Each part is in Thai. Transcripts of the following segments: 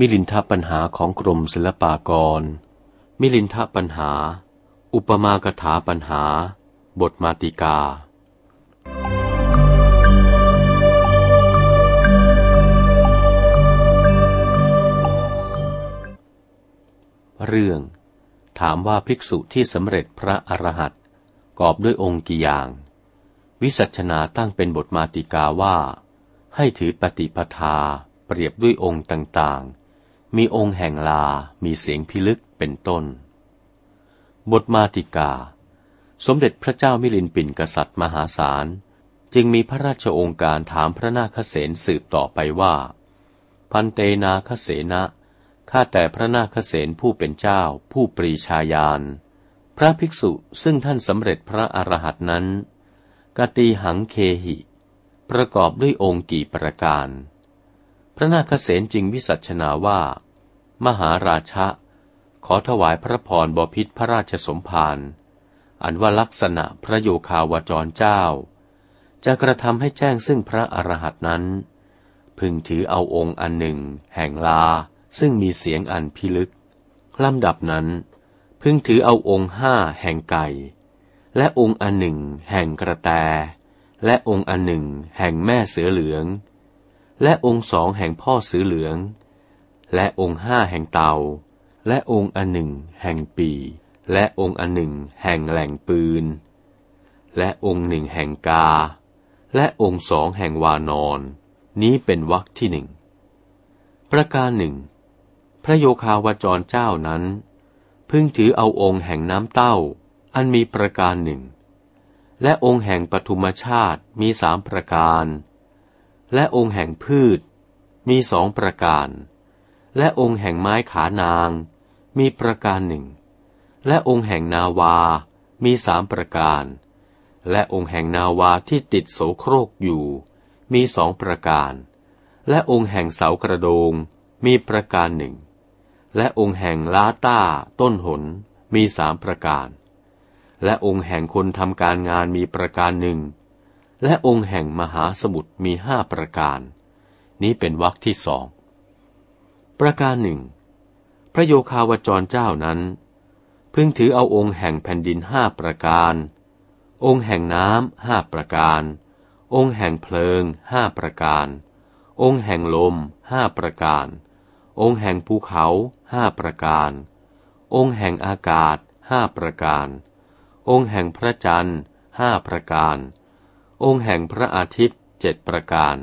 มิลินทปัญหาของกรมศิลปากร มิลินทปัญหา อุปมากถาปัญหา บทมาติกา เรื่อง ถามว่าภิกษุที่สำเร็จพระอรหันต์กอบด้วยองค์กี่อย่าง วิสัชนาตั้งเป็นบทมาติกาว่า ให้ถือปฏิปทาเปรียบด้วยองค์ต่างๆ มีองค์แห่งลา มีเสียงพิลึกเป็นต้น บทมาติกา สมเด็จพระเจ้ามิลินปินกษัตริย์มหาศาล จึงมีพระราชองค์การถามพระนาคเษนสืบต่อไปว่า พันเตนาคเสนะข้าแต่พระนาคเษนผู้เป็นเจ้าผู้ปรีชาญาณ พระภิกษุซึ่งท่านสำเร็จพระอรหันต์นั้น กตีหังเคหิ ประกอบด้วยองค์กี่ประการ พระนาคเษนจึงวิสัชนาว่า มหาราชะ ขอถวายพระพรบพิษพระราชสมภารอันว่าลักษณะพระโยคาวจรเจ้า จะกระทำให้แจ้งซึ่งพระอรหันต์นั้น พึงถือเอาองค์อันหนึ่ง แห่งลา ซึ่งมีเสียงอันพิลึกลำดับนั้น พึงถือเอาองค์ห้าแห่งไก่ และองค์อันหนึ่ง แห่งกระแต และองค์อันหนึ่ง แห่งแม่เสือเหลือง และองค์สองแห่งพ่อสือเหลือง และองค์ห้าแห่งเตา และองค์อันหนึ่งแห่งปี และองค์อันหนึ่งแห่งแหล่งปืน และองค์หนึ่งแห่งกา และองค์สองแห่งวานอน นี้เป็นวรรคที่หนึ่ง ประการหนึ่ง พระโยคาวจรเจ้านั้น พึ่งถือเอาองค์แห่งน้ำเต้า อันมีประการหนึ่ง และองค์แห่งปฐุมชาติมีสามประการ และองค์แห่งพืช มีสองประการ และองค์แห่งไม้ขานาง มีประการหนึ่ง และองค์แห่งนาวา มีสามประการ และองค์แห่งนาวาที่ติดโสโครกอยู่ มีสองประการ และองค์แห่งเสากระโดง มีประการหนึ่ง และองค์แห่งล้าต้าต้นหน มีสามประการ และองค์แห่งคนทำการงานมีประการหนึ่ง และองค์แห่งมหาสมุทรมีห้าประการ นี้เป็นวรรคที่สอง ประการหนึ่ง พระโยคาวจรเจ้านั้น พึงถือเอาองค์แห่งแผ่นดินห้าประการ องค์แห่งน้ำห้าประการ องค์แห่งเพลิงห้าประการ องค์แห่งลมห้าประการ องค์แห่งภูเขาห้าประการ องค์แห่งอากาศห้าประการ องค์แห่งพระจันทร์ห้าประการ องค์แห่งพระอาทิตย์เจ็ดประการ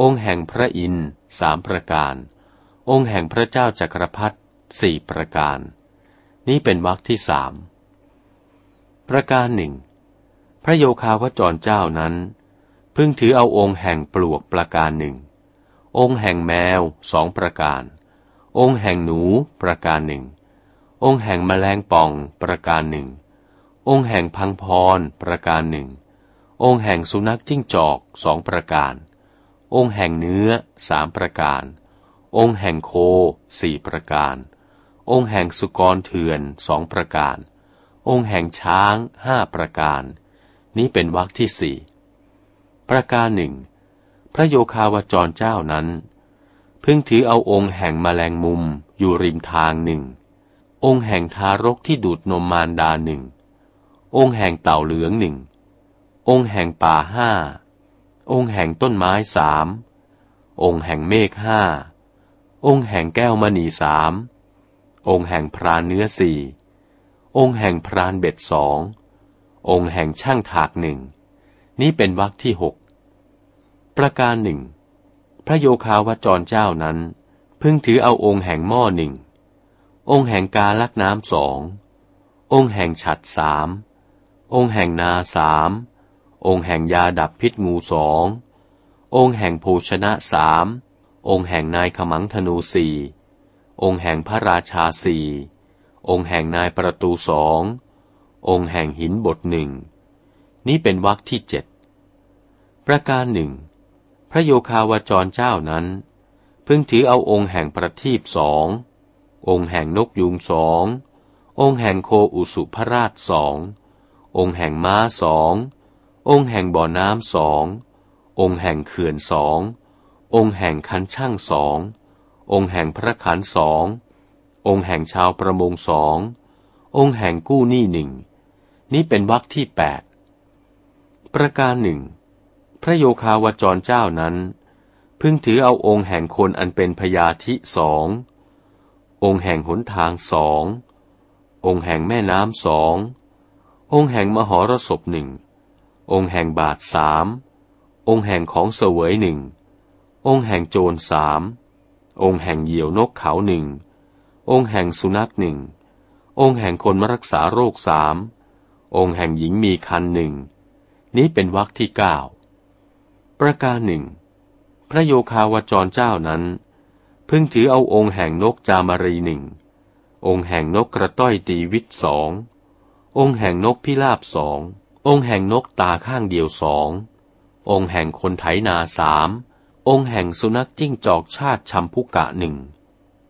องค์แห่งพระอินทร์สามประการ องค์แห่งพระเจ้าจักรพรรดิสี่ประการ นี้เป็นวรรคที่สามประการหนึ่งพระโยคาวจรเจ้านั้นพึงถือเอาองค์แห่งปลวกประการหนึ่ง องค์แห่งแมวสองประการ องค์แห่งหนูประการหนึ่ง องค์แห่งแมลงป่องประการหนึ่ง องค์แห่งพังพรประการหนึ่ง องค์แห่งสุนัขจิ้งจอกสองประการ องค์แห่งเนื้อสามประการ องค์แห่งโคสี่ประการ องค์แห่งสุกรเถื่อนสองประการ องค์แห่งช้างห้าประการ นี้เป็นวรรคที่สี่ประการหนึ่งพระโยคาวจรเจ้านั้นพึงถือเอาองค์แห่งมแมลงมุมอยู่ริมทางหนึ่ง องค์แห่งทารกที่ดูดนมมารดาหนึ่ง องค์แห่งเต่าเหลืองหนึ่ง องค์แห่งป่าห้า องค์แห่งต้นไม้สาม องค์แห่งเมฆห้า องค์แห่งแก้วมณีสาม องค์แห่งพรานเนื้อสี่ องค์แห่งพรานเบ็ดสอง องค์แห่งช่างถากหนึ่ง นี้เป็นวรรคที่หก ประการหนึ่ง พระโยคาวจรเจ้านั้น พึงถือเอาองค์แห่งหม้อหนึ่ง องค์แห่งกาลักน้ำสอง องค์แห่งฉัดสาม องค์แห่งนาสาม องค์แห่งยาดับพิษงูสอง องค์แห่งโภชนะสาม องค์แห่งนายขมังธนูสี่องค์แห่งพระราชาสี่องค์แห่งนายประตูสอง องค์แห่งหินบทหนึ่ง นี้เป็นวรรคที่เจ็ด ประการหนึ่ง พระโยคาวจรเจ้านั้น พึงถือเอาองค์แห่งประทีปสอง องค์แห่งนกยูงสอง องค์แห่งโคอุสุพราชสอง องค์แห่งม้าสอง องค์แห่งบ่อน้ำสอง องค์แห่งเขื่อนสอง องค์แห่งคันช่างสอง องค์แห่งพระขันสอง องค์แห่งชาวประมงสอง องค์แห่งกู้หนี้หนึ่ง นี้เป็นวรรคที่แปด ประการหนึ่ง พระโยคาวจรเจ้านั้น พึงถือเอาองค์แห่งคนอันเป็นพยาธิสอง องค์แห่งหนทางสอง องค์แห่งแม่น้ำสอง องค์แห่งมหรสพหนึ่ง องค์แห่งบาทสามองค์แห่งของเสวยหนึ่งองค์แห่งโจรสามองค์แห่งเหยี่ยวนกเขาหนึ่งองค์แห่งสุนัขหนึ่งองค์แห่งคนมารักษาโรคสามองค์แห่งหญิงมีคันหนึ่งนี้เป็นวรรคที่เก้าประการหนึ่งพระโยคาวจรเจ้านั้นพึงถือเอาองค์แห่งนกจามรีหนึ่งองค์แห่งนกกระต้อยตีวิตสององค์แห่งนกพิราบสอง องค์แห่งนกตาข้างเดียวสอง องค์แห่งคนไถนาสาม องค์แห่งสุนัขจิ้งจอกชาติชัมพุกะหนึ่ง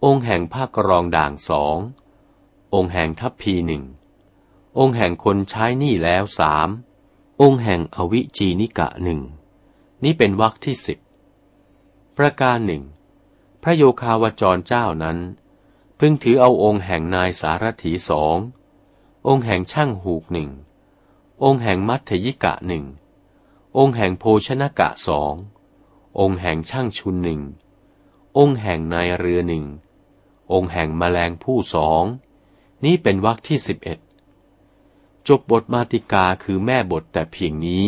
องค์แห่งภากรองด่างสอง องค์แห่งทัพพีหนึ่ง องค์แห่งคนใช้หนี้แล้วสาม องค์แห่งอวิจีนิกะหนึ่ง นี่เป็นวรรคที่สิบ ประการหนึ่ง พระโยคาวจรเจ้านั้น พึงถือเอาองค์แห่งนายสารถีสอง องค์แห่งช่างหูกหนึ่ง องค์แห่งมัทธยิกะหนึ่ง องค์แห่งโภชนกะสอง องค์แห่งช่างชุนหนึ่ง องค์แห่งนายเรือหนึ่ง องค์แห่งแมลงผู้สอง นี้เป็นวรรคที่สิบเอ็ด จบบทมาติกาคือแม่บทแต่เพียงนี้